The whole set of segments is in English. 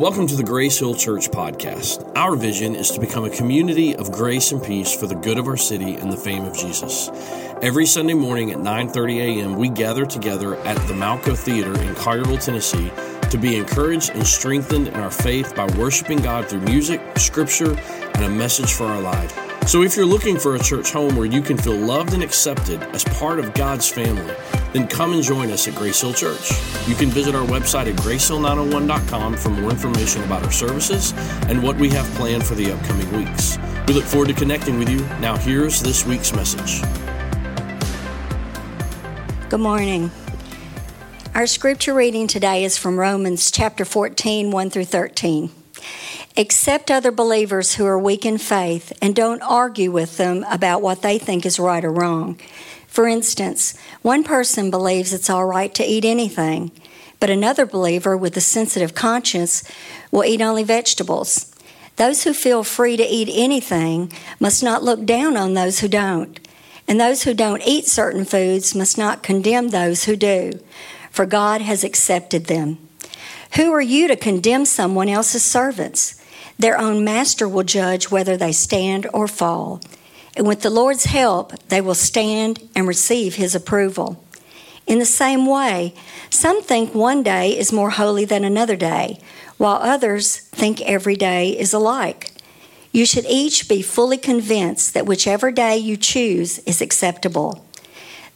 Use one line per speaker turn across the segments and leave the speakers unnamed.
Welcome to the Grace Hill Church podcast. Our vision is to become a community of grace and peace for the good of our city and the fame of Jesus. Every Sunday morning at 9:30 a.m., we gather together at the Malco Theater in Collierville, Tennessee, to be encouraged and strengthened in our faith by worshiping God through music, scripture, and a message for our life. So if you're looking for a church home where you can feel loved and accepted as part of God's family, then come and join us at Grace Hill Church. You can visit our website at gracehill901.com for more information about our services and what we have planned for the upcoming weeks. We look forward to connecting with you. Now, here's this week's message.
Good morning. Our scripture reading today is from Romans chapter 14, 1 through 13. Accept other believers who are weak in faith and don't argue with them about what they think is right or wrong. For instance, one person believes it's all right to eat anything, but another believer with a sensitive conscience will eat only vegetables. Those who feel free to eat anything must not look down on those who don't, and those who don't eat certain foods must not condemn those who do, for God has accepted them. Who are you to condemn someone else's servants? Their own master will judge whether they stand or fall and with the Lord's help, they will stand and receive His approval. In the same way, some think one day is more holy than another day, while others think every day is alike. You should each be fully convinced that whichever day you choose is acceptable.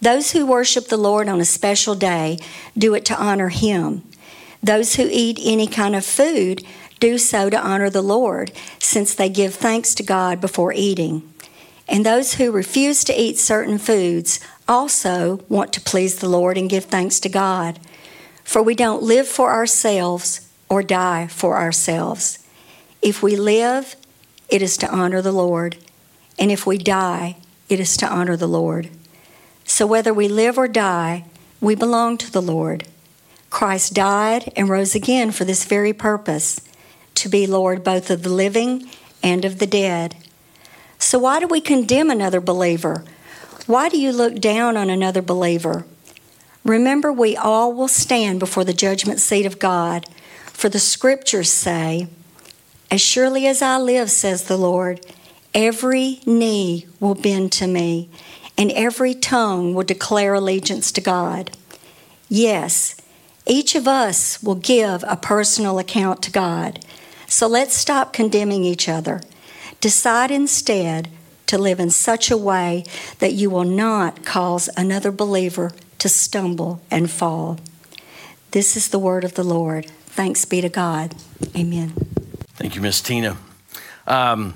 Those who worship the Lord on a special day do it to honor Him. Those who eat any kind of food do so to honor the Lord, since they give thanks to God before eating. And those who refuse to eat certain foods also want to please the Lord and give thanks to God. For we don't live for ourselves or die for ourselves. If we live, it is to honor the Lord. And if we die, it is to honor the Lord. So whether we live or die, we belong to the Lord. Christ died and rose again for this very purpose to be Lord both of the living and of the dead. So, why do we condemn another believer? Why do you look down on another believer? Remember, we all will stand before the judgment seat of God. For the scriptures say, As surely as I live, says the Lord, every knee will bend to me, and every tongue will declare allegiance to God. Yes, each of us will give a personal account to God. So let's stop condemning each other. Decide instead to live in such a way that you will not cause another believer to stumble and fall. This is the word of the Lord. Thanks be to God. Amen.
Thank you, Miss Tina. Um,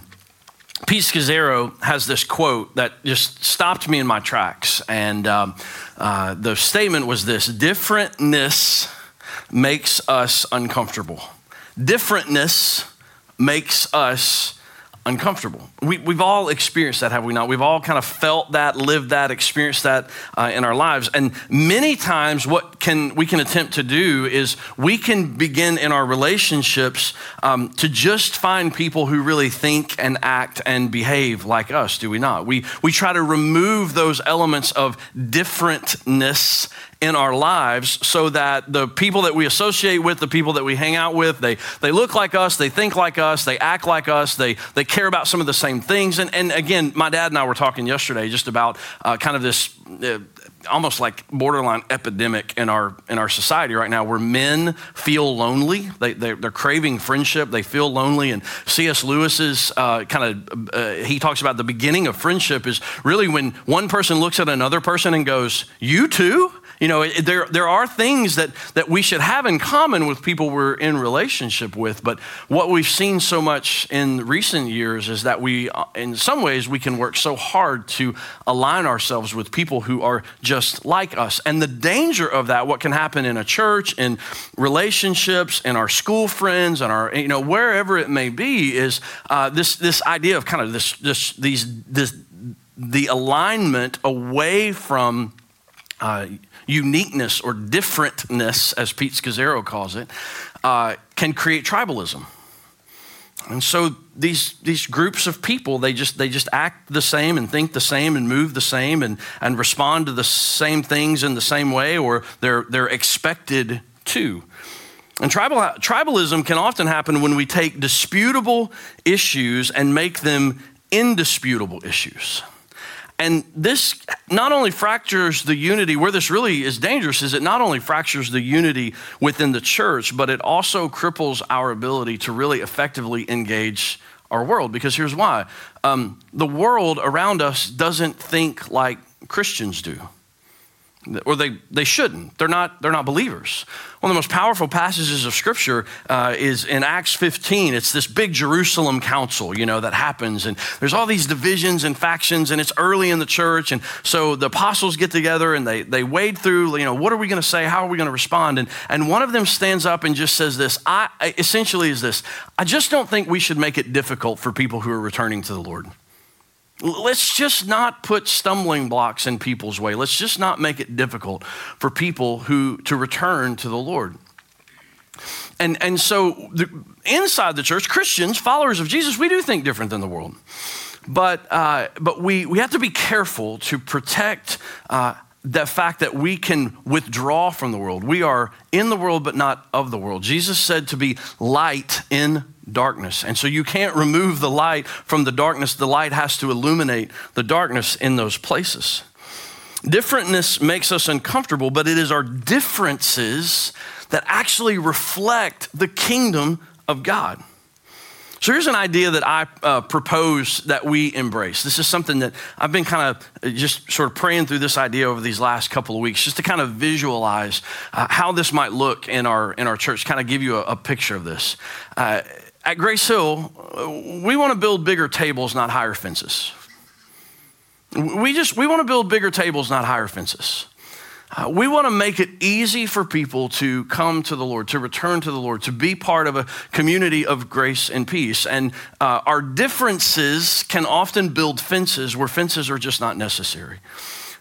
Pete Scazzero has this quote that just stopped me in my tracks. And um, uh, the statement was this differentness makes us uncomfortable. Differentness makes us uncomfortable. We, have all experienced that, have we not? We've all kind of felt that, lived that, experienced that uh, in our lives. And many times, what can we can attempt to do is we can begin in our relationships um, to just find people who really think and act and behave like us. Do we not? We we try to remove those elements of differentness in our lives so that the people that we associate with, the people that we hang out with, they, they look like us, they think like us, they act like us, they, they care about some of the same things. And, and again, my dad and I were talking yesterday just about uh, kind of this. Uh, almost like borderline epidemic in our in our society right now where men feel lonely they, they're, they're craving friendship they feel lonely and cs lewis's uh, kind of uh, he talks about the beginning of friendship is really when one person looks at another person and goes you too you know, there, there are things that, that we should have in common with people we're in relationship with, but what we've seen so much in recent years is that we, uh, in some ways, we can work so hard to align ourselves with people who are just like us. And the danger of that, what can happen in a church, in relationships, in our school friends, and our, you know, wherever it may be, is uh, this, this idea of kind of this, this, these, this, the alignment away from uh, uniqueness or differentness, as Pete Scazzero calls it, uh, can create tribalism. And so these, these groups of people, they just, they just act the same and think the same and move the same and, and respond to the same things in the same way, or they're, they're expected to. And tribal, tribalism can often happen when we take disputable issues and make them indisputable issues. And this not only fractures the unity, where this really is dangerous is it not only fractures the unity within the church, but it also cripples our ability to really effectively engage our world. Because here's why um, the world around us doesn't think like Christians do or they, they shouldn't. They're not, they're not believers. One of the most powerful passages of Scripture uh, is in Acts 15. It's this big Jerusalem council, you know, that happens. And there's all these divisions and factions, and it's early in the church. And so the apostles get together and they, they wade through, you know, what are we going to say? How are we going to respond? And, and one of them stands up and just says this I, essentially is this I just don't think we should make it difficult for people who are returning to the Lord. Let's just not put stumbling blocks in people's way. Let's just not make it difficult for people who to return to the Lord. And, and so the, inside the church, Christians, followers of Jesus, we do think different than the world. But, uh, but we, we have to be careful to protect uh, the fact that we can withdraw from the world. We are in the world, but not of the world. Jesus said to be light in darkness. And so you can't remove the light from the darkness. The light has to illuminate the darkness in those places. Differentness makes us uncomfortable, but it is our differences that actually reflect the kingdom of God. So here's an idea that I uh, propose that we embrace. This is something that I've been kind of uh, just sort of praying through this idea over these last couple of weeks, just to kind of visualize uh, how this might look in our in our church. Kind of give you a, a picture of this. Uh, at Grace Hill, we want to build bigger tables, not higher fences. We just we want to build bigger tables, not higher fences. Uh, we want to make it easy for people to come to the Lord, to return to the Lord, to be part of a community of grace and peace. And uh, our differences can often build fences where fences are just not necessary.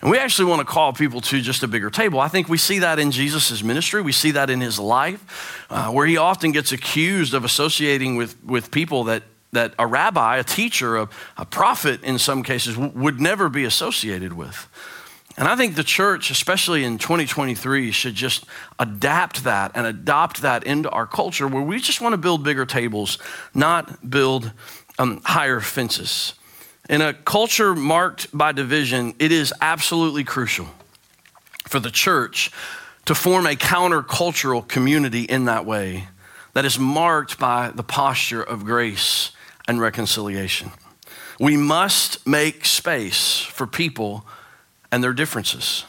And we actually want to call people to just a bigger table. I think we see that in Jesus' ministry. We see that in his life, uh, where he often gets accused of associating with, with people that, that a rabbi, a teacher, a, a prophet in some cases w- would never be associated with. And I think the church, especially in 2023, should just adapt that and adopt that into our culture where we just want to build bigger tables, not build um, higher fences. In a culture marked by division, it is absolutely crucial for the church to form a countercultural community in that way that is marked by the posture of grace and reconciliation. We must make space for people and their differences.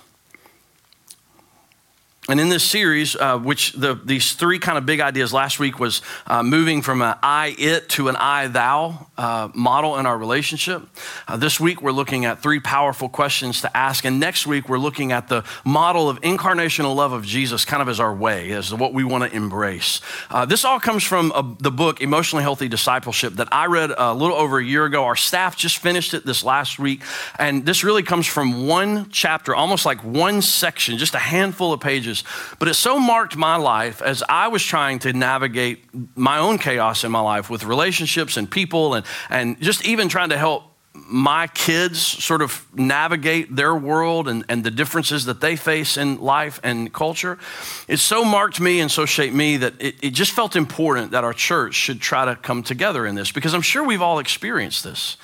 And in this series, uh, which the, these three kind of big ideas last week was uh, moving from an I it to an I thou uh, model in our relationship. Uh, this week, we're looking at three powerful questions to ask. And next week, we're looking at the model of incarnational love of Jesus kind of as our way, as what we want to embrace. Uh, this all comes from a, the book, Emotionally Healthy Discipleship, that I read a little over a year ago. Our staff just finished it this last week. And this really comes from one chapter, almost like one section, just a handful of pages but it so marked my life as I was trying to navigate my own chaos in my life with relationships and people and, and just even trying to help my kids sort of navigate their world and, and the differences that they face in life and culture. It so marked me and so shaped me that it, it just felt important that our church should try to come together in this because I'm sure we've all experienced this.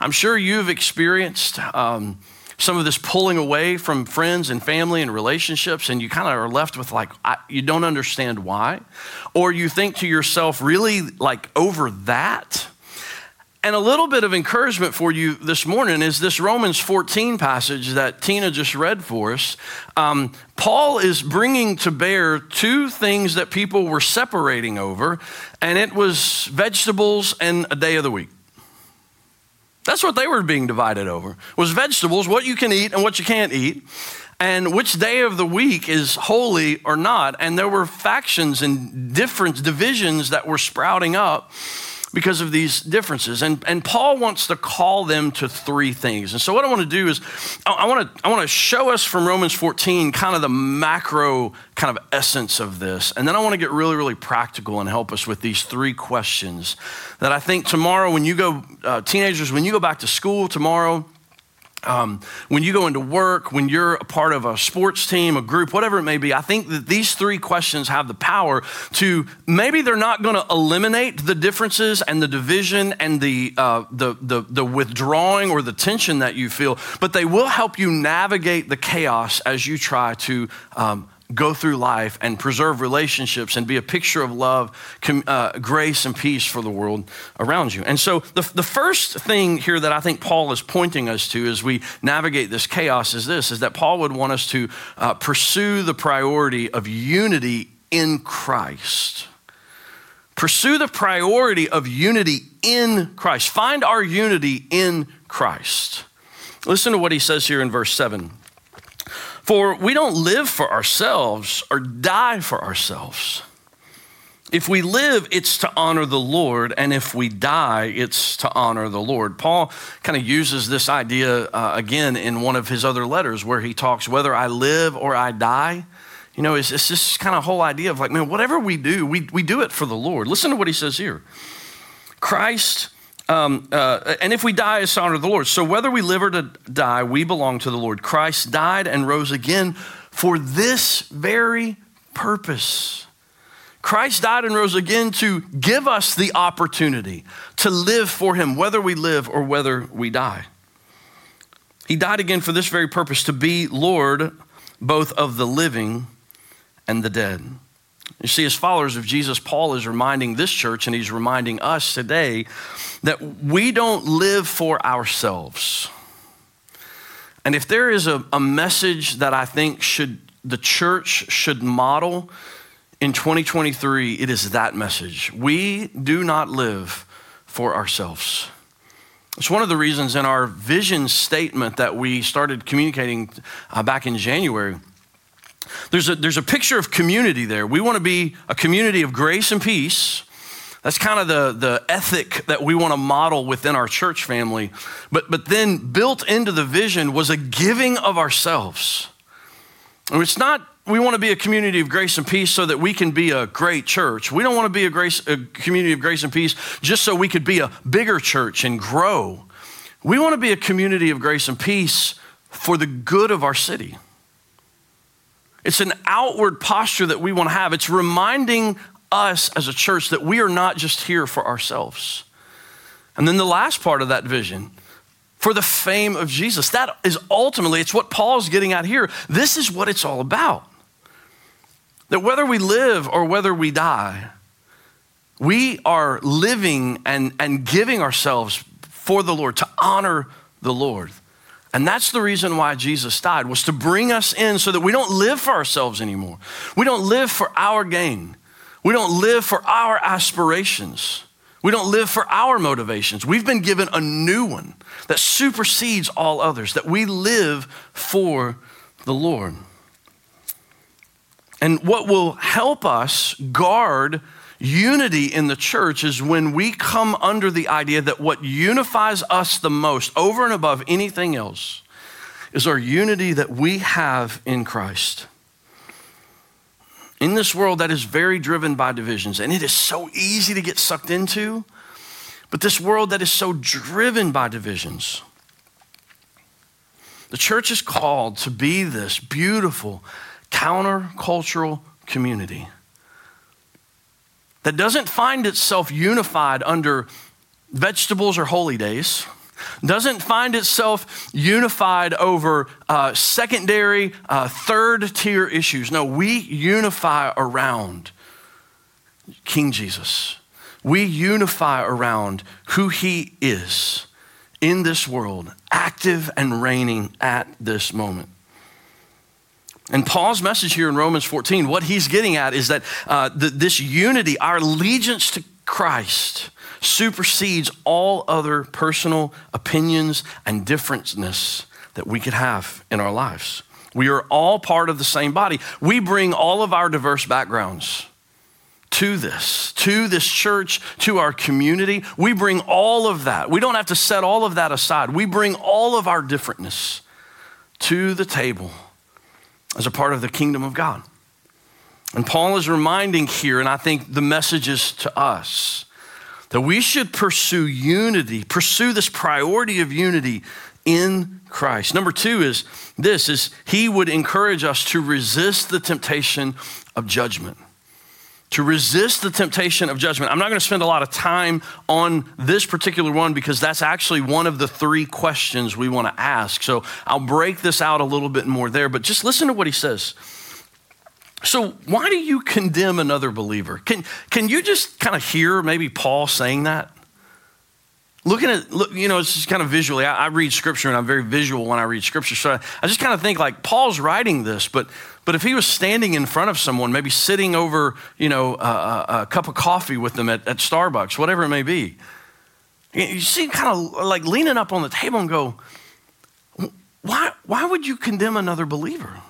I'm sure you've experienced. Um, some of this pulling away from friends and family and relationships, and you kind of are left with like, I, you don't understand why. Or you think to yourself, really, like over that? And a little bit of encouragement for you this morning is this Romans 14 passage that Tina just read for us. Um, Paul is bringing to bear two things that people were separating over, and it was vegetables and a day of the week. That's what they were being divided over. Was vegetables, what you can eat and what you can't eat, and which day of the week is holy or not. And there were factions and different divisions that were sprouting up because of these differences. And, and Paul wants to call them to three things. And so what I want to do is I, want to I want to show us from Romans 14 kind of the macro kind of essence of this. And then I want to get really, really practical and help us with these three questions that I think tomorrow when you go, uh, teenagers, when you go back to school tomorrow, um, when you go into work, when you're a part of a sports team, a group, whatever it may be, I think that these three questions have the power to maybe they're not going to eliminate the differences and the division and the, uh, the, the, the withdrawing or the tension that you feel, but they will help you navigate the chaos as you try to um, go through life and preserve relationships and be a picture of love, uh, grace, and peace for the world around you. And so, the, the first thing here that I think Paul is pointing us to as we navigate this chaos is this: is that Paul would want us to uh, pursue the priority of unity in Christ. Pursue the priority of unity in Christ. Find our unity in Christ. Listen to what he says here in verse 7. For we don't live for ourselves or die for ourselves. If we live, it's to honor the Lord, and if we die, it's to honor the Lord. Paul kind of uses this idea uh, again in one of his other letters where he talks whether I live or I die. You know, it's, it's this kind of whole idea of like, man, whatever we do, we, we do it for the Lord. Listen to what he says here Christ um, uh, and if we die, it's honor the Lord. So whether we live or to die, we belong to the Lord. Christ died and rose again for this very purpose. Christ died and rose again to give us the opportunity to live for Him, whether we live or whether we die. He died again for this very purpose to be Lord both of the living and the dead. You see, as followers of Jesus, Paul is reminding this church and he's reminding us today that we don't live for ourselves. And if there is a, a message that I think should the church should model in 2023, it is that message. We do not live for ourselves. It's one of the reasons in our vision statement that we started communicating uh, back in January there's a, there's a picture of community there. We want to be a community of grace and peace. That's kind of the, the ethic that we want to model within our church family. But, but then built into the vision was a giving of ourselves. And it's not, we want to be a community of grace and peace so that we can be a great church. We don't want to be a, grace, a community of grace and peace just so we could be a bigger church and grow. We want to be a community of grace and peace for the good of our city. It's an outward posture that we want to have. It's reminding us as a church that we are not just here for ourselves. And then the last part of that vision, for the fame of Jesus. That is ultimately, it's what Paul's getting at here. This is what it's all about. That whether we live or whether we die, we are living and, and giving ourselves for the Lord, to honor the Lord. And that's the reason why Jesus died, was to bring us in so that we don't live for ourselves anymore. We don't live for our gain. We don't live for our aspirations. We don't live for our motivations. We've been given a new one that supersedes all others, that we live for the Lord. And what will help us guard Unity in the church is when we come under the idea that what unifies us the most, over and above anything else, is our unity that we have in Christ. In this world that is very driven by divisions, and it is so easy to get sucked into, but this world that is so driven by divisions, the church is called to be this beautiful countercultural community that doesn't find itself unified under vegetables or holy days, doesn't find itself unified over uh, secondary, uh, third tier issues. No, we unify around King Jesus. We unify around who he is in this world, active and reigning at this moment. And Paul's message here in Romans 14, what he's getting at is that uh, the, this unity, our allegiance to Christ, supersedes all other personal opinions and differences that we could have in our lives. We are all part of the same body. We bring all of our diverse backgrounds to this, to this church, to our community. We bring all of that. We don't have to set all of that aside. We bring all of our differentness to the table as a part of the kingdom of God. And Paul is reminding here, and I think the message is to us, that we should pursue unity, pursue this priority of unity in Christ. Number two is this is he would encourage us to resist the temptation of judgment. To resist the temptation of judgment. I'm not going to spend a lot of time on this particular one because that's actually one of the three questions we want to ask. So I'll break this out a little bit more there, but just listen to what he says. So, why do you condemn another believer? Can, can you just kind of hear maybe Paul saying that? Looking at, look, you know, it's just kind of visually. I, I, read scripture and I'm very visual when I read scripture. So I, I, just kind of think like Paul's writing this, but but if he was standing in front of someone, maybe sitting over, you know, a, a cup of coffee with them at, at Starbucks, whatever it may be, you see, kind of like leaning up on the table and go, why why would you condemn another believer?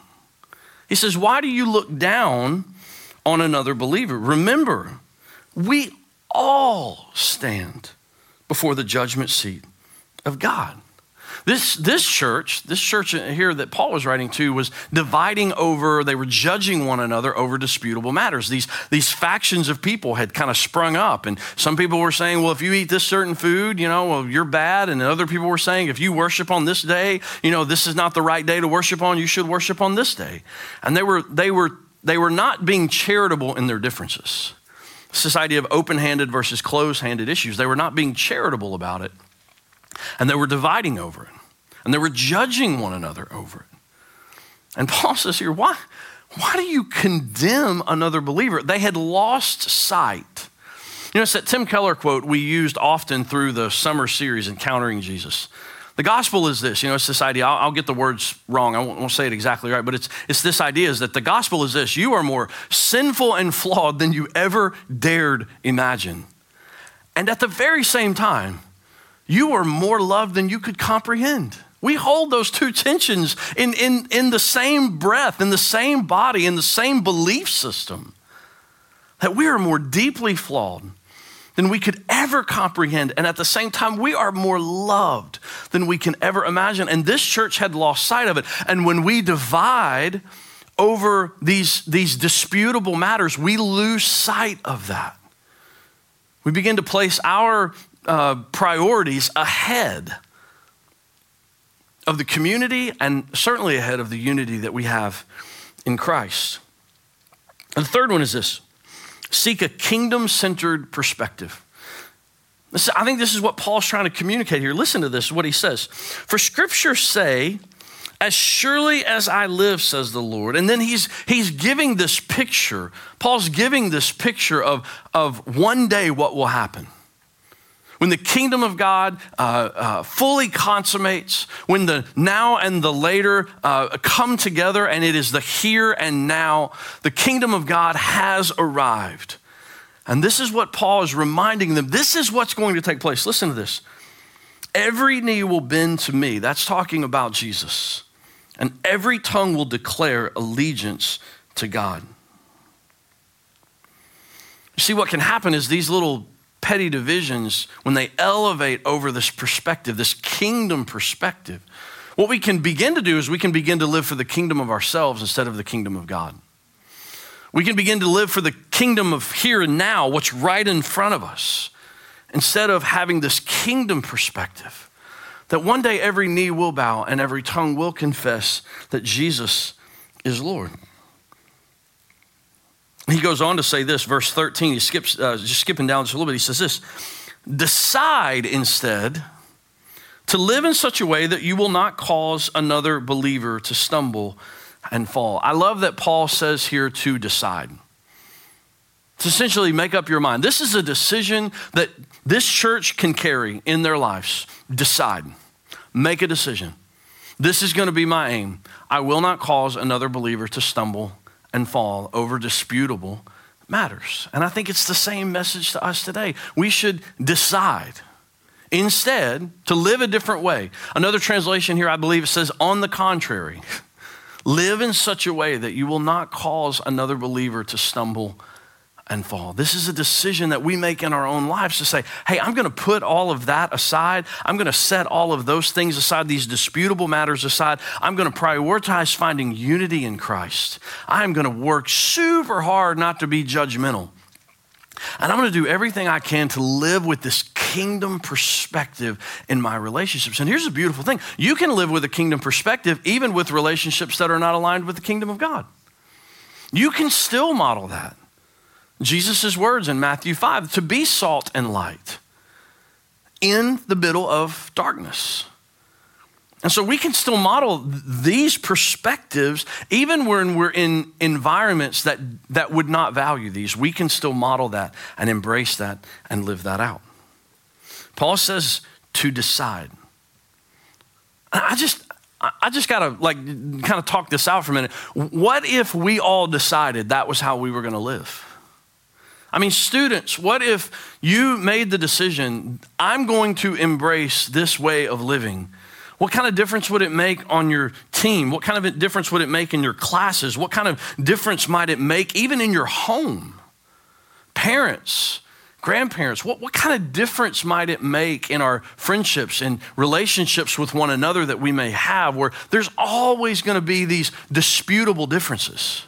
He says, Why do you look down on another believer? Remember, we all stand before the judgment seat of God. This, this church, this church here that Paul was writing to, was dividing over, they were judging one another over disputable matters. These, these factions of people had kind of sprung up. And some people were saying, well, if you eat this certain food, you know, well, you're bad. And other people were saying, if you worship on this day, you know, this is not the right day to worship on, you should worship on this day. And they were, they were, they were not being charitable in their differences. This idea of open handed versus closed handed issues. They were not being charitable about it, and they were dividing over it and they were judging one another over it. And Paul says here, why, why do you condemn another believer? They had lost sight. You know, it's that Tim Keller quote we used often through the summer series, Encountering Jesus. The gospel is this, you know, it's this idea. I'll, I'll get the words wrong. I won't, won't, say it exactly right, but it's, it's this idea is that the gospel is this you are more sinful and flawed than you ever dared imagine. And at the very same time, you are more loved than you could comprehend. We hold those two tensions in, in, in the same breath, in the same body, in the same belief system. That we are more deeply flawed than we could ever comprehend. And at the same time, we are more loved than we can ever imagine. And this church had lost sight of it. And when we divide over these, these disputable matters, we lose sight of that. We begin to place our uh, priorities ahead of the community and certainly ahead of the unity that we have in Christ. And the third one is this seek a kingdom centered perspective. This, I think this is what Paul's trying to communicate here. Listen to this, what he says. For scripture say, as surely as I live, says the Lord. And then he's, he's giving this picture. Paul's giving this picture of, of one day what will happen. When the kingdom of God uh, uh, fully consummates, when the now and the later uh, come together, and it is the here and now, the kingdom of God has arrived. And this is what Paul is reminding them this is what's going to take place. Listen to this. Every knee will bend to me. That's talking about Jesus. And every tongue will declare allegiance to God. You see, what can happen is these little petty divisions, when they elevate over this perspective, this kingdom perspective, what we can begin to do is we can begin to live for the kingdom of ourselves instead of the kingdom of God. We can begin to live for the kingdom of here and now, what's right in front of us, instead of having this kingdom perspective that one day every knee will bow and every tongue will confess that Jesus is Lord. He goes on to say this, verse 13. He skips, uh, just skipping down just a little bit. He says this Decide instead to live in such a way that you will not cause another believer to stumble and fall. I love that Paul says here to decide. To essentially make up your mind. This is a decision that this church can carry in their lives. Decide. Make a decision. This is going to be my aim. I will not cause another believer to stumble and fall over disputable matters. And I think it's the same message to us today. We should decide instead to live a different way. Another translation here, I believe, it says, on the contrary, live in such a way that you will not cause another believer to stumble and fall. This is a decision that we make in our own lives to say, hey, I'm going to put all of that aside. I'm going to set all of those things aside, these disputable matters aside. I'm going to prioritize finding unity in Christ. I'm going to work super hard not to be judgmental. And I'm going to do everything I can to live with this kingdom perspective in my relationships. And here's the beautiful thing you can live with a kingdom perspective even with relationships that are not aligned with the kingdom of God. You can still model that. Jesus' words in Matthew 5 to be salt and light in the middle of darkness. And so we can still model these perspectives even when we're in environments that, that would not value these. We can still model that and embrace that and live that out. Paul says to decide. I just, I just gotta like kind of talk this out for a minute. What if we all decided that was how we were gonna live? I mean, students, what if you made the decision, I'm going to embrace this way of living? What kind of difference would it make on your team? What kind of difference would it make in your classes? What kind of difference might it make even in your home? Parents, grandparents, what, what kind of difference might it make in our friendships and relationships with one another that we may have where there's always going to be these disputable differences?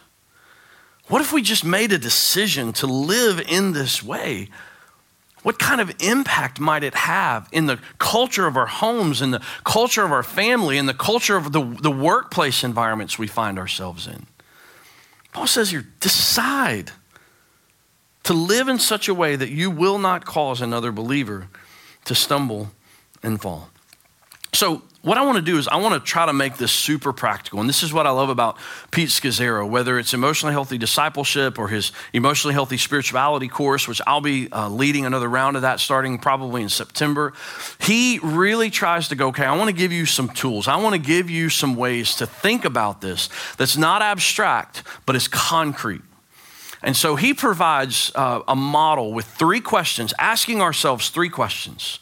What if we just made a decision to live in this way? What kind of impact might it have in the culture of our homes, in the culture of our family, in the culture of the, the workplace environments we find ourselves in? Paul says here decide to live in such a way that you will not cause another believer to stumble and fall. So, what I want to do is I want to try to make this super practical. And this is what I love about Pete Scazzero, whether it's emotionally healthy discipleship or his emotionally healthy spirituality course, which I'll be uh, leading another round of that starting probably in September. He really tries to go, okay, I want to give you some tools. I want to give you some ways to think about this that's not abstract, but is concrete. And so he provides uh, a model with three questions, asking ourselves three questions.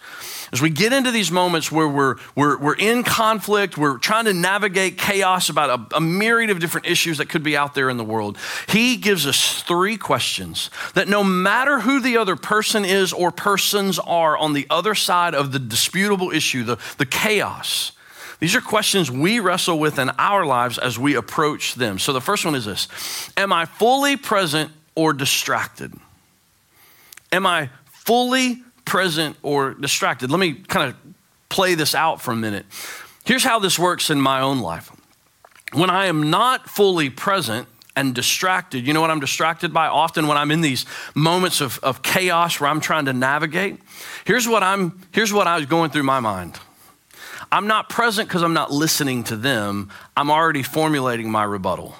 As we get into these moments where we're, we're, we're in conflict, we're trying to navigate chaos about a, a myriad of different issues that could be out there in the world, he gives us three questions that no matter who the other person is or persons are on the other side of the disputable issue, the, the chaos, these are questions we wrestle with in our lives as we approach them. So the first one is this Am I fully present or distracted? Am I fully present or distracted. Let me kind of play this out for a minute. Here's how this works in my own life. When I am not fully present and distracted, you know what I'm distracted by? Often when I'm in these moments of, of chaos where I'm trying to navigate, here's what I'm here's what I was going through my mind. I'm not present because I'm not listening to them. I'm already formulating my rebuttal.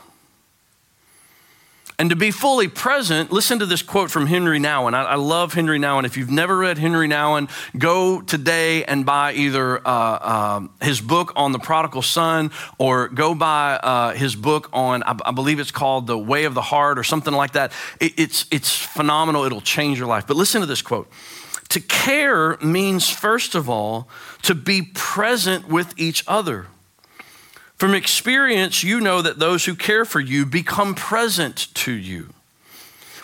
And to be fully present, listen to this quote from Henry Nouwen. I, I love Henry Nouwen. If you've never read Henry Nouwen, go today and buy either uh, uh, his book on the prodigal son or go buy uh, his book on, I, I, believe it's called The Way of the Heart or something like that. It, it's, it's phenomenal. It'll change your life. But listen to this quote. To care means, first of all, to be present with each other. From experience, you know that those who care for you become present to you.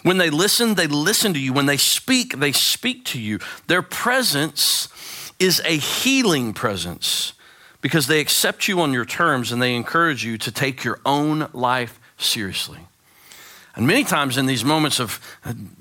When they listen, they listen to you. When they speak, they speak to you. Their presence is a healing presence because they accept you on your terms and they encourage you to take your own life seriously. And many times in these moments of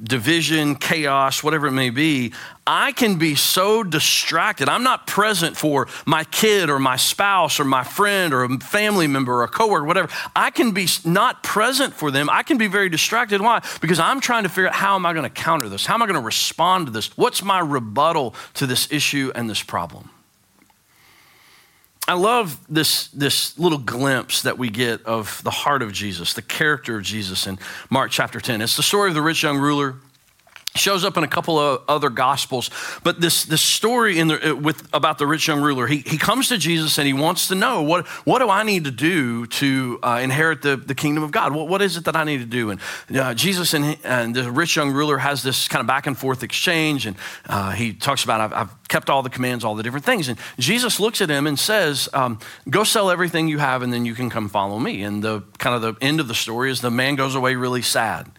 division, chaos, whatever it may be, I can be so distracted. I'm not present for my kid or my spouse or my friend or a family member or a coworker, whatever. I can be not present for them. I can be very distracted. Why? Because I'm trying to figure out how am I going to counter this? How am I going to respond to this? What's my rebuttal to this issue and this problem? I love this, this little glimpse that we get of the heart of Jesus, the character of Jesus in Mark chapter 10. It's the story of the rich young ruler shows up in a couple of other gospels but this, this story in the, with, about the rich young ruler he, he comes to jesus and he wants to know what, what do i need to do to uh, inherit the, the kingdom of god? What, what is it that i need to do? And uh, jesus and, and the rich young ruler has this kind of back and forth exchange and uh, he talks about I've, I've, kept all the commands all the different things. And jesus looks at him and says um, go sell everything you have and then you can come follow me. And the kind of the end of the story is the man goes away really sad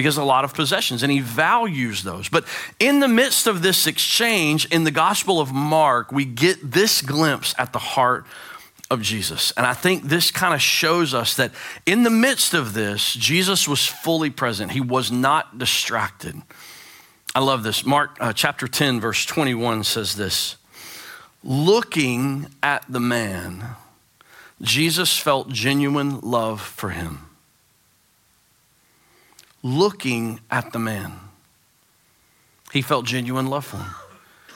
because a lot of possessions, and he values those. But in the midst of this exchange in the Gospel of Mark, we get this glimpse at the heart of Jesus. And I think this kind of shows us that in the midst of this, Jesus was fully present, he was not distracted. I love this. Mark uh, chapter 10, verse 21 says this Looking at the man, Jesus felt genuine love for him. Looking at the man, he felt genuine love for him.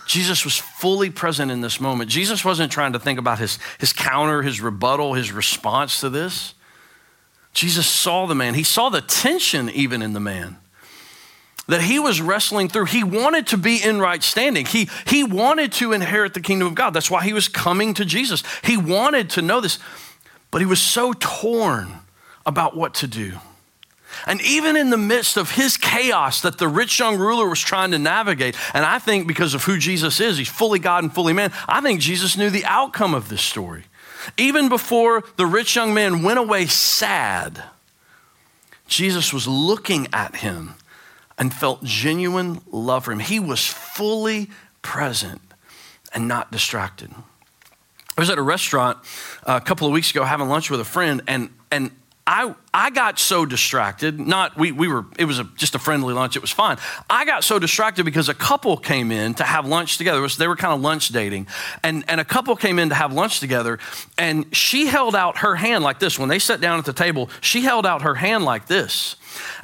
Jesus was fully present in this moment. Jesus wasn't trying to think about his, his counter, his rebuttal, his response to this. Jesus saw the man. He saw the tension even in the man that he was wrestling through. He wanted to be in right standing. He, he wanted to inherit the kingdom of God. That's why he was coming to Jesus. He wanted to know this, but he was so torn about what to do. And even in the midst of his chaos that the rich young ruler was trying to navigate, and I think because of who Jesus is, he's fully God and fully man, I think Jesus knew the outcome of this story. Even before the rich young man went away sad, Jesus was looking at him and felt genuine love for him. He was fully present and not distracted. I was at a restaurant uh, a couple of weeks ago having lunch with a friend, and, and I, I got so distracted. Not we, we were. It was a, just a friendly lunch. It was fine. I got so distracted because a couple came in to have lunch together. Was, they were kind of lunch dating, and and a couple came in to have lunch together. And she held out her hand like this when they sat down at the table. She held out her hand like this,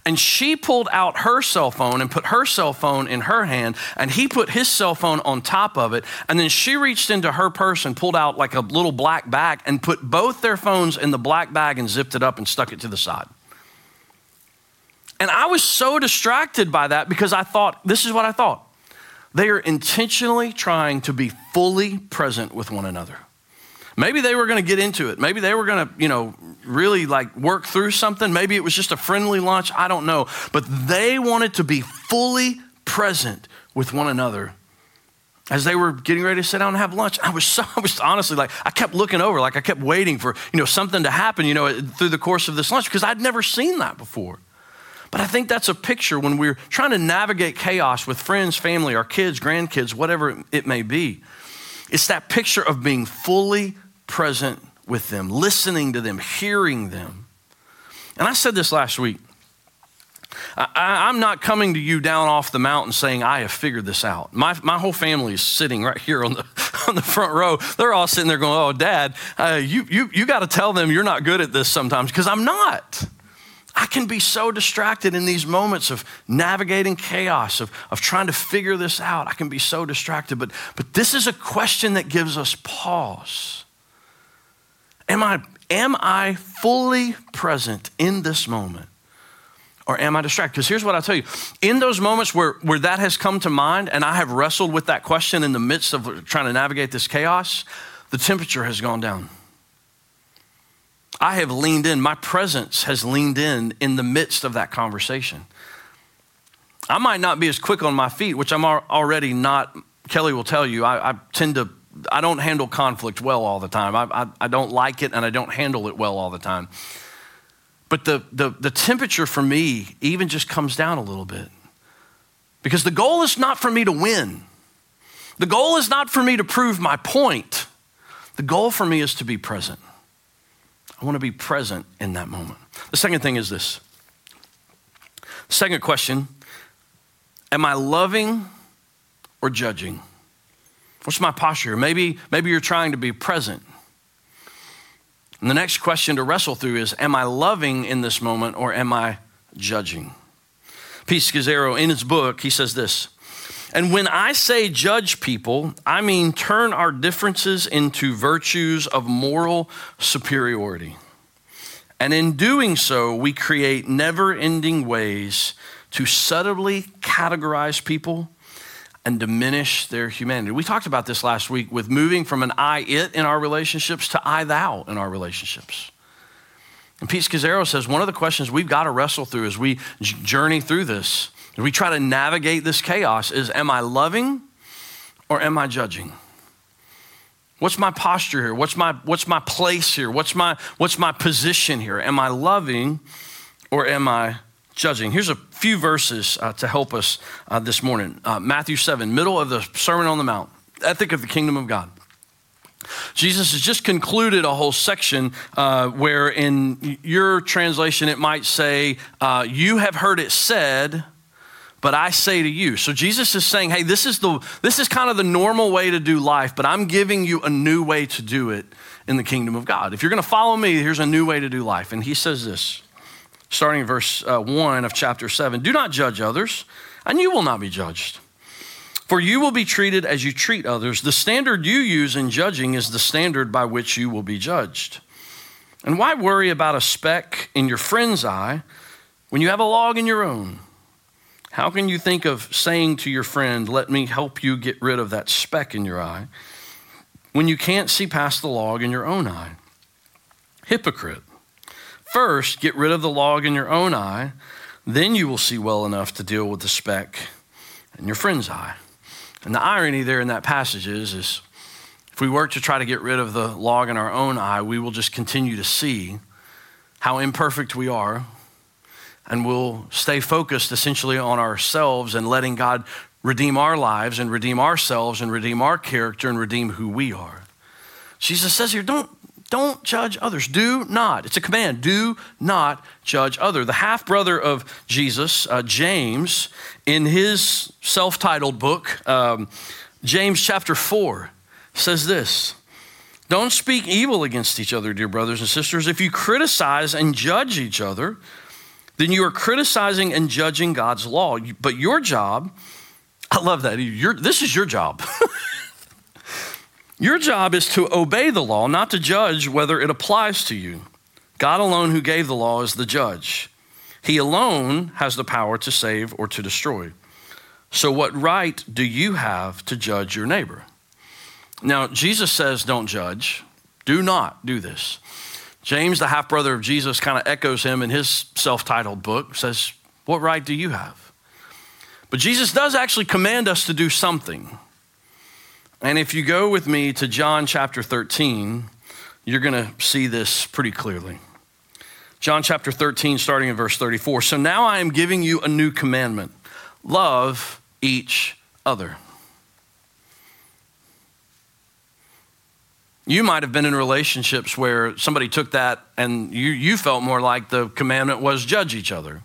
and she pulled out her cell phone and put her cell phone in her hand, and he put his cell phone on top of it. And then she reached into her purse and pulled out like a little black bag and put both their phones in the black bag and zipped it up and stuck it to the side. And I was so distracted by that because I thought, this is what I thought. They are intentionally trying to be fully present with one another. Maybe they were going to get into it. Maybe they were going to, you know, really like work through something. Maybe it was just a friendly lunch. I don't know. But they wanted to be fully present with one another as they were getting ready to sit down and have lunch. I was so, I was honestly like, I kept looking over, like I kept waiting for, you know, something to happen, you know, through the course of this lunch because I'd never seen that before. But I think that's a picture when we're trying to navigate chaos with friends, family, our kids, grandkids, whatever it may be. It's that picture of being fully present with them, listening to them, hearing them. And I said this last week. I, am not coming to you down off the mountain saying, I have figured this out. My, my whole family is sitting right here on the, on the front row. They're all sitting there going, Oh, Dad, uh, you, you, you got to tell them you're not good at this sometimes because I'm not. I can be so distracted in these moments of navigating chaos, of, of trying to figure this out. I can be so distracted. But, but this is a question that gives us pause. Am I, am I fully present in this moment? Or am I distracted? Because here's what I tell you in those moments where, where that has come to mind and I have wrestled with that question in the midst of trying to navigate this chaos, the temperature has gone down. I have leaned in, my presence has leaned in in the midst of that conversation. I might not be as quick on my feet, which I'm already not. Kelly will tell you, I, I tend to, I don't handle conflict well all the time. I, I, I don't like it and I don't handle it well all the time. But the, the, the temperature for me even just comes down a little bit. Because the goal is not for me to win. The goal is not for me to prove my point. The goal for me is to be present. I want to be present in that moment. The second thing is this. Second question Am I loving or judging? What's my posture? Maybe, maybe you're trying to be present. And the next question to wrestle through is Am I loving in this moment or am I judging? Pete Scazzero, in his book, he says this and when I say judge people, I mean turn our differences into virtues of moral superiority. And in doing so, we create never ending ways to subtly categorize people and diminish their humanity. We talked about this last week with moving from an I it in our relationships to I thou in our relationships. And Pete Scazzero says one of the questions we've got to wrestle through as we journey through this as we try to navigate this chaos is am I loving or am I judging? What's my posture here? What's my, what's my place here? What's my, what's my position here? Am I loving or am I judging? Here's a few verses uh, to help us uh, this morning. Uh, Matthew 7, middle of the Sermon on the Mount, ethic of the kingdom of God. Jesus has just concluded a whole section uh, where, in your translation, it might say, uh, You have heard it said, but I say to you. So Jesus is saying, hey, this is the this is kind of the normal way to do life, but I'm giving you a new way to do it in the kingdom of God. If you're going to follow me, here's a new way to do life. And he says this, starting in verse uh, 1 of chapter 7 Do not judge others, and you will not be judged. For you will be treated as you treat others. The standard you use in judging is the standard by which you will be judged. And why worry about a speck in your friend's eye when you have a log in your own? How can you think of saying to your friend, Let me help you get rid of that speck in your eye, when you can't see past the log in your own eye? Hypocrite. First, get rid of the log in your own eye, then you will see well enough to deal with the speck in your friend's eye. And the irony there in that passage is, is if we work to try to get rid of the log in our own eye, we will just continue to see how imperfect we are. And we'll stay focused essentially on ourselves and letting God redeem our lives and redeem ourselves and redeem our character and redeem who we are. Jesus says here, don't, don't judge others. Do not. It's a command. Do not judge other. The half brother of Jesus, uh, James, in his self titled book, um, James chapter 4, says this Don't speak evil against each other, dear brothers and sisters. If you criticize and judge each other, then you are criticizing and judging God's law. But your job, I love that. this is your job. your job is to obey the law, not to judge whether it applies to you. God alone, who gave the law, is the judge. He alone has the power to save or to destroy. So, what right do you have to judge your neighbor? Now, Jesus says, don't judge. Do not do this. James, the half brother of Jesus, kind of echoes him in his self titled book, says, What right do you have? But Jesus does actually command us to do something. And if you go with me to John chapter 13, you're going to see this pretty clearly. John chapter 13, starting in verse 34. So now I am giving you a new commandment love each other. You might have been in relationships where somebody took that and you, you felt more like the commandment was judge each other.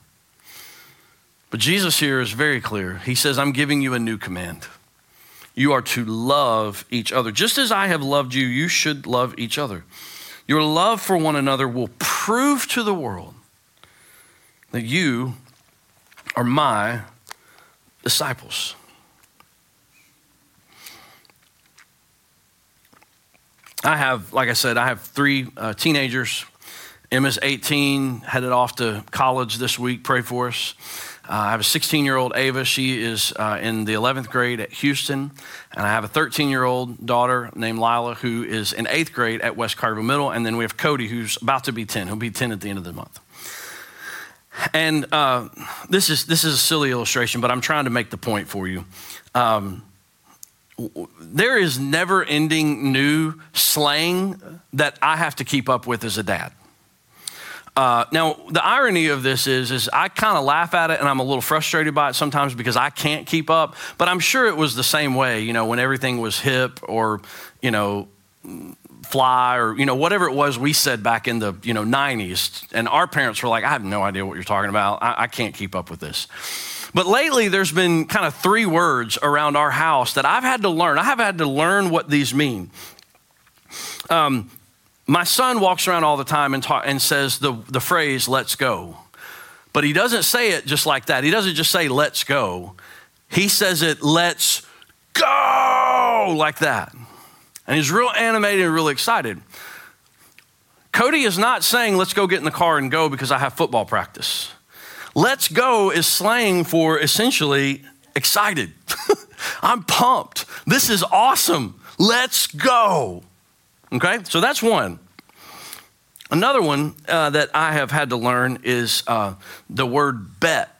But Jesus here is very clear. He says, I'm giving you a new command. You are to love each other. Just as I have loved you, you should love each other. Your love for one another will prove to the world that you are my disciples. I have, like I said, I have three uh, teenagers. Emma's 18, headed off to college this week. Pray for us. Uh, I have a 16 year old Ava. She is uh, in the 11th grade at Houston. And I have a 13 year old daughter named Lila who is in 8th grade at West Carterville Middle. And then we have Cody who's about to be 10. He'll be 10 at the end of the month. And uh, this, is, this is a silly illustration, but I'm trying to make the point for you. Um, there is never ending new slang that I have to keep up with as a dad. Uh, now, the irony of this is, is I kind of laugh at it and I'm a little frustrated by it sometimes because I can't keep up. But I'm sure it was the same way, you know, when everything was hip or, you know, fly or, you know, whatever it was we said back in the, you know, 90s. And our parents were like, I have no idea what you're talking about. I, I can't keep up with this. But lately, there's been kind of three words around our house that I've had to learn. I have had to learn what these mean. Um, my son walks around all the time and, and says the, the phrase, let's go. But he doesn't say it just like that. He doesn't just say, let's go. He says it, let's go, like that. And he's real animated and really excited. Cody is not saying, let's go get in the car and go because I have football practice. Let's go is slang for essentially excited. I'm pumped. This is awesome. Let's go. Okay, so that's one. Another one uh, that I have had to learn is uh, the word bet.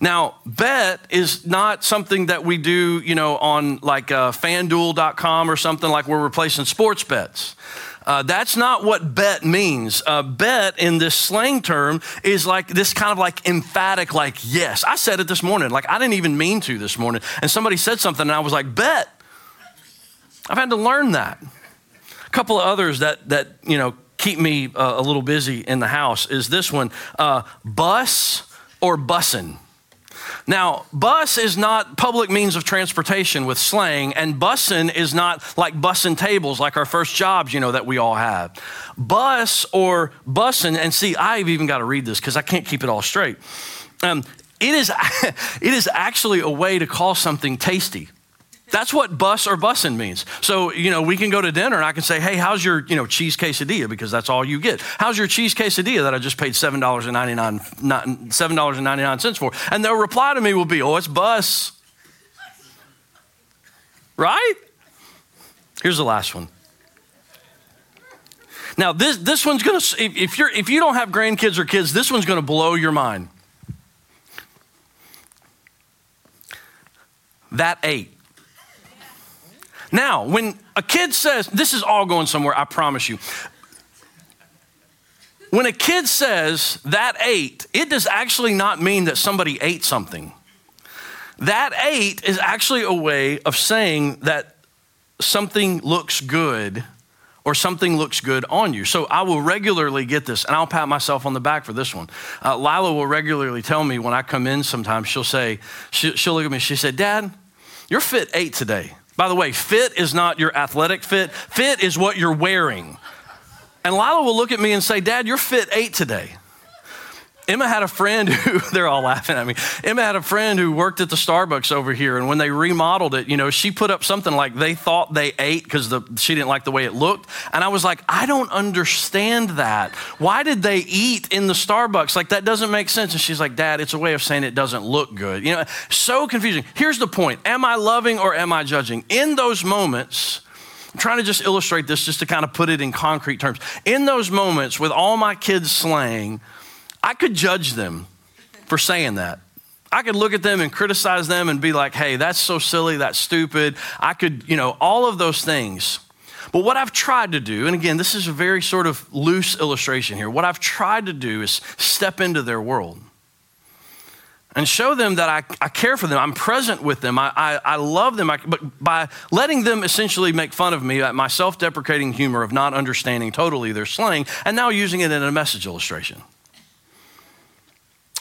Now, bet is not something that we do, you know, on like uh, fanduel.com or something like we're replacing sports bets. Uh, that's not what bet means. Uh, bet in this slang term is like this kind of like emphatic, like, yes. I said it this morning. Like, I didn't even mean to this morning. And somebody said something, and I was like, bet. I've had to learn that. A couple of others that, that you know, keep me uh, a little busy in the house is this one uh, bus or bussin'. Now, bus is not public means of transportation with slang, and bussin' is not like bussin' tables, like our first jobs, you know, that we all have. Bus or bussin', and see, I've even got to read this because I can't keep it all straight. Um, it, is, it is actually a way to call something tasty. That's what bus or bussin' means. So, you know, we can go to dinner and I can say, hey, how's your, you know, cheese quesadilla? Because that's all you get. How's your cheese quesadilla that I just paid $7.99, $7.99 for? And their reply to me will be, oh, it's bus. Right? Here's the last one. Now, this, this one's gonna, if, you're, if you don't have grandkids or kids, this one's gonna blow your mind. That ate. Now, when a kid says, this is all going somewhere, I promise you. When a kid says that ate, it does actually not mean that somebody ate something. That ate is actually a way of saying that something looks good or something looks good on you. So I will regularly get this, and I'll pat myself on the back for this one. Uh, Lila will regularly tell me when I come in sometimes, she'll say, she, she'll look at me, she said, Dad, your fit ate today. By the way, fit is not your athletic fit, fit is what your wearing. And Lila will look at me and say, Dad, you're fit ate today. Emma had a friend who, they're all laughing at me. Emma had a friend who worked at the Starbucks over here, and when they remodeled it, you know, she put up something like they thought they ate because she didn't like the way it looked. And I was like, I don't understand that. Why did they eat in the Starbucks? Like, that doesn't make sense. And she's like, Dad, it's a way of saying it doesn't look good. You know, so confusing. Here's the point Am I loving or am I judging? In those moments, I'm trying to just illustrate this just to kind of put it in concrete terms. In those moments, with all my kids slaying, I could judge them for saying that. I could look at them and criticize them and be like, hey, that's so silly, that's stupid. I could, you know, all of those things. But what I've tried to do, and again, this is a very sort of loose illustration here, what I've tried to do is step into their world and show them that I, I care for them. I'm present with them. I, I, I love them. I, but by letting them essentially make fun of me at my self deprecating humor of not understanding totally their slang and now using it in a message illustration.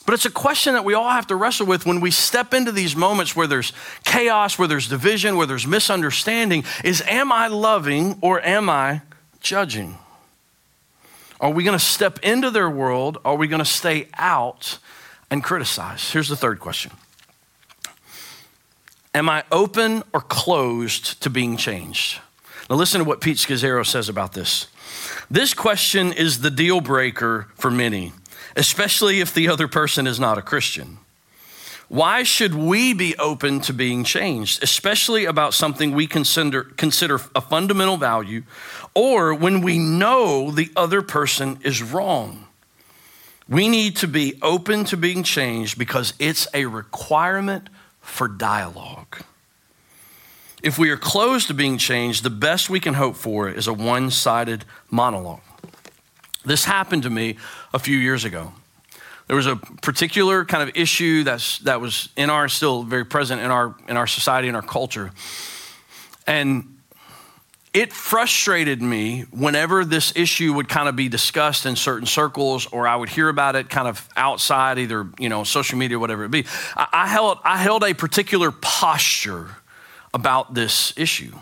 But it's a question that we all have to wrestle with when we step into these moments where there's chaos, where there's division, where there's misunderstanding is am I loving or am I judging? Are we going to step into their world? Are we going to stay out and criticize? Here's the third question Am I open or closed to being changed? Now, listen to what Pete Scazzero says about this. This question is the deal breaker for many especially if the other person is not a Christian. Why should we be open to being changed, especially about something we consider, consider a fundamental value or when we know the other person is wrong? We need to be open to being changed because it's a requirement for dialogue. If we are closed to being changed, the best we can hope for is a one sided monologue. This happened to me a few years ago. There was a particular kind of issue that's, that was in our, still very present in our, in our society and our culture. And it frustrated me whenever this issue would kind of be discussed in certain circles or I would hear about it kind of outside, either, you know, social media, whatever it be. I, I held, I held a particular posture about this issue.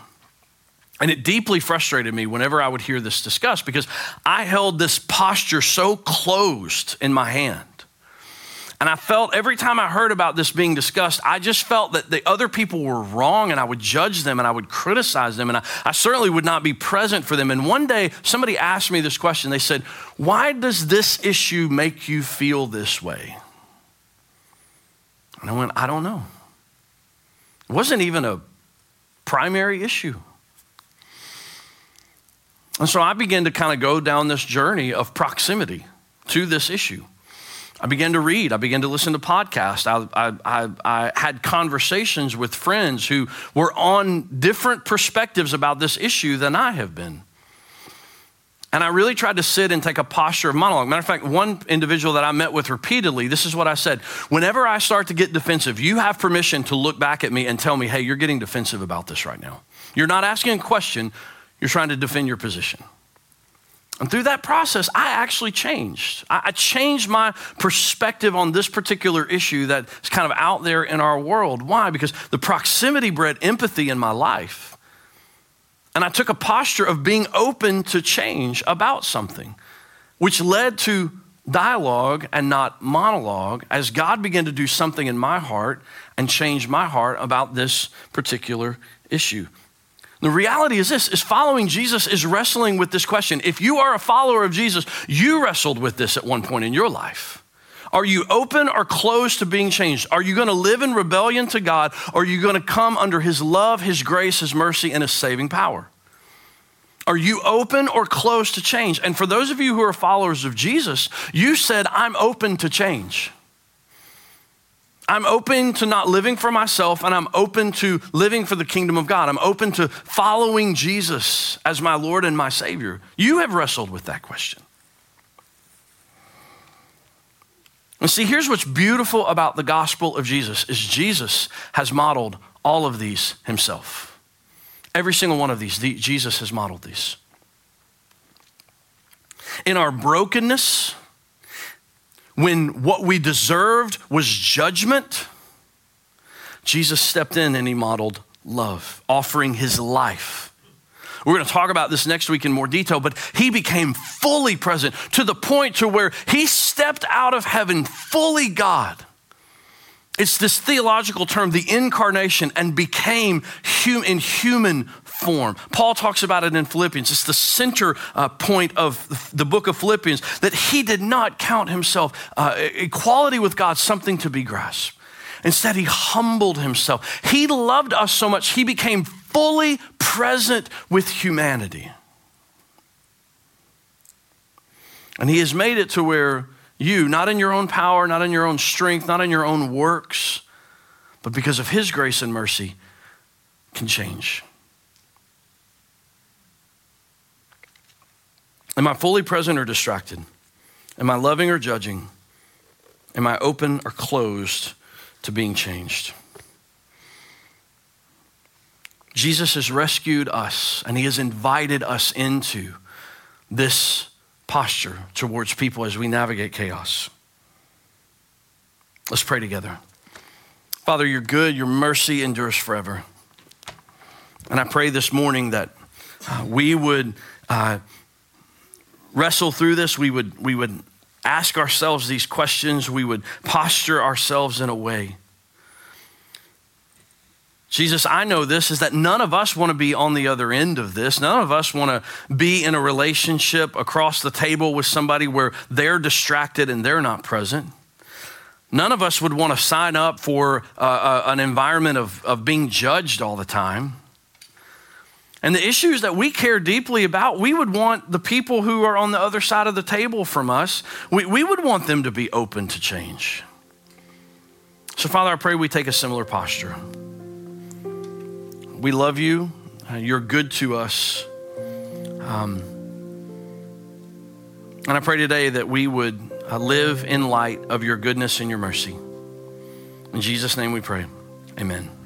And it deeply frustrated me whenever I would hear this discussed because I held this posture so closed in my hand. And I felt every time I heard about this being discussed, I just felt that the other people were wrong and I would judge them and I would criticize them and I, I, certainly would not be present for them. And one day somebody asked me this question. They said, Why does this issue make you feel this way? And I went, I don't know. It wasn't even a primary issue. And so I began to kind of go down this journey of proximity to this issue. I began to read. I began to listen to podcasts. I, I, I, I, had conversations with friends who were on different perspectives about this issue than I have been. And I really tried to sit and take a posture of monologue. Matter of fact, one individual that I met with repeatedly, this is what I said. Whenever I start to get defensive, you have permission to look back at me and tell me, hey, you're getting defensive about this right now. You're not asking a question, you're trying to defend your position. And through that process, I actually changed. I, changed my perspective on this particular issue that's kind of out there in our world. Why? Because the proximity bred empathy in my life. And I took a posture of being open to change about something, which led to dialogue and not monologue as God began to do something in my heart and change my heart about this particular issue. The reality is this is following Jesus is wrestling with this question. If you are a follower of Jesus, you wrestled with this at one point in your life. Are you open or closed to being changed? Are you going to live in rebellion to God or are you going to come under his love, his grace, his mercy and his saving power? Are you open or closed to change? And for those of you who are followers of Jesus, you said, I'm open to change. I'm open to not living for myself and I'm open to living for the kingdom of God. I'm open to following Jesus as my Lord and my Savior. You have wrestled with that question. And see, here's what's beautiful about the gospel of Jesus is Jesus has modeled all of these himself. Every single one of these, the, Jesus has modeled these. In our brokenness, when what we deserved was judgment, Jesus stepped in and he modeled love, offering his life. We're going to talk about this next week in more detail, but he became fully present to the point to where he stepped out of heaven fully God. It's this theological term, the incarnation, and became hum- in human Paul talks about it in Philippians. It's the center uh, point of the book of Philippians that he did not count himself uh, equality with God something to be grasped. Instead, he humbled himself. He loved us so much, he became fully present with humanity. And he has made it to where you, not in your own power, not in your own strength, not in your own works, but because of his grace and mercy, can change. Am I fully present or distracted? Am I loving or judging? Am I open or closed to being changed? Jesus has rescued us and he has invited us into this posture towards people as we navigate chaos. Let's pray together. Father, you're good, your mercy endures forever. And I pray this morning that uh, we would. Uh, wrestle through this, we would, we would ask ourselves these questions, we would posture ourselves in a way. Jesus, I know this is that none of us want to be on the other end of this. None of us want to be in a relationship across the table with somebody where they're distracted and they're not present. None of us would want to sign up for uh, uh an environment of, of being judged all the time. And the issues that we care deeply about, we would want the people who are on the other side of the table from us, we, we would want them to be open to change. So, Father, I pray we take a similar posture. We love you, uh, you're good to us. Um, and I pray today that we would uh, live in light of your goodness and your mercy. In Jesus' name we pray. Amen.